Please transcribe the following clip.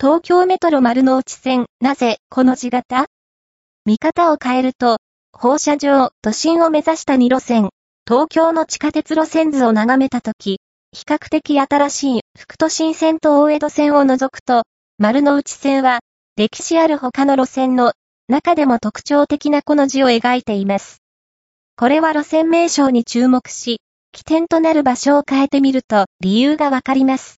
東京メトロ丸の内線、なぜ、この字型？見方を変えると、放射状、都心を目指した2路線、東京の地下鉄路線図を眺めたとき、比較的新しい副都心線と大江戸線を除くと、丸の内線は、歴史ある他の路線の中でも特徴的なこの字を描いています。これは路線名称に注目し、起点となる場所を変えてみると理由がわかります。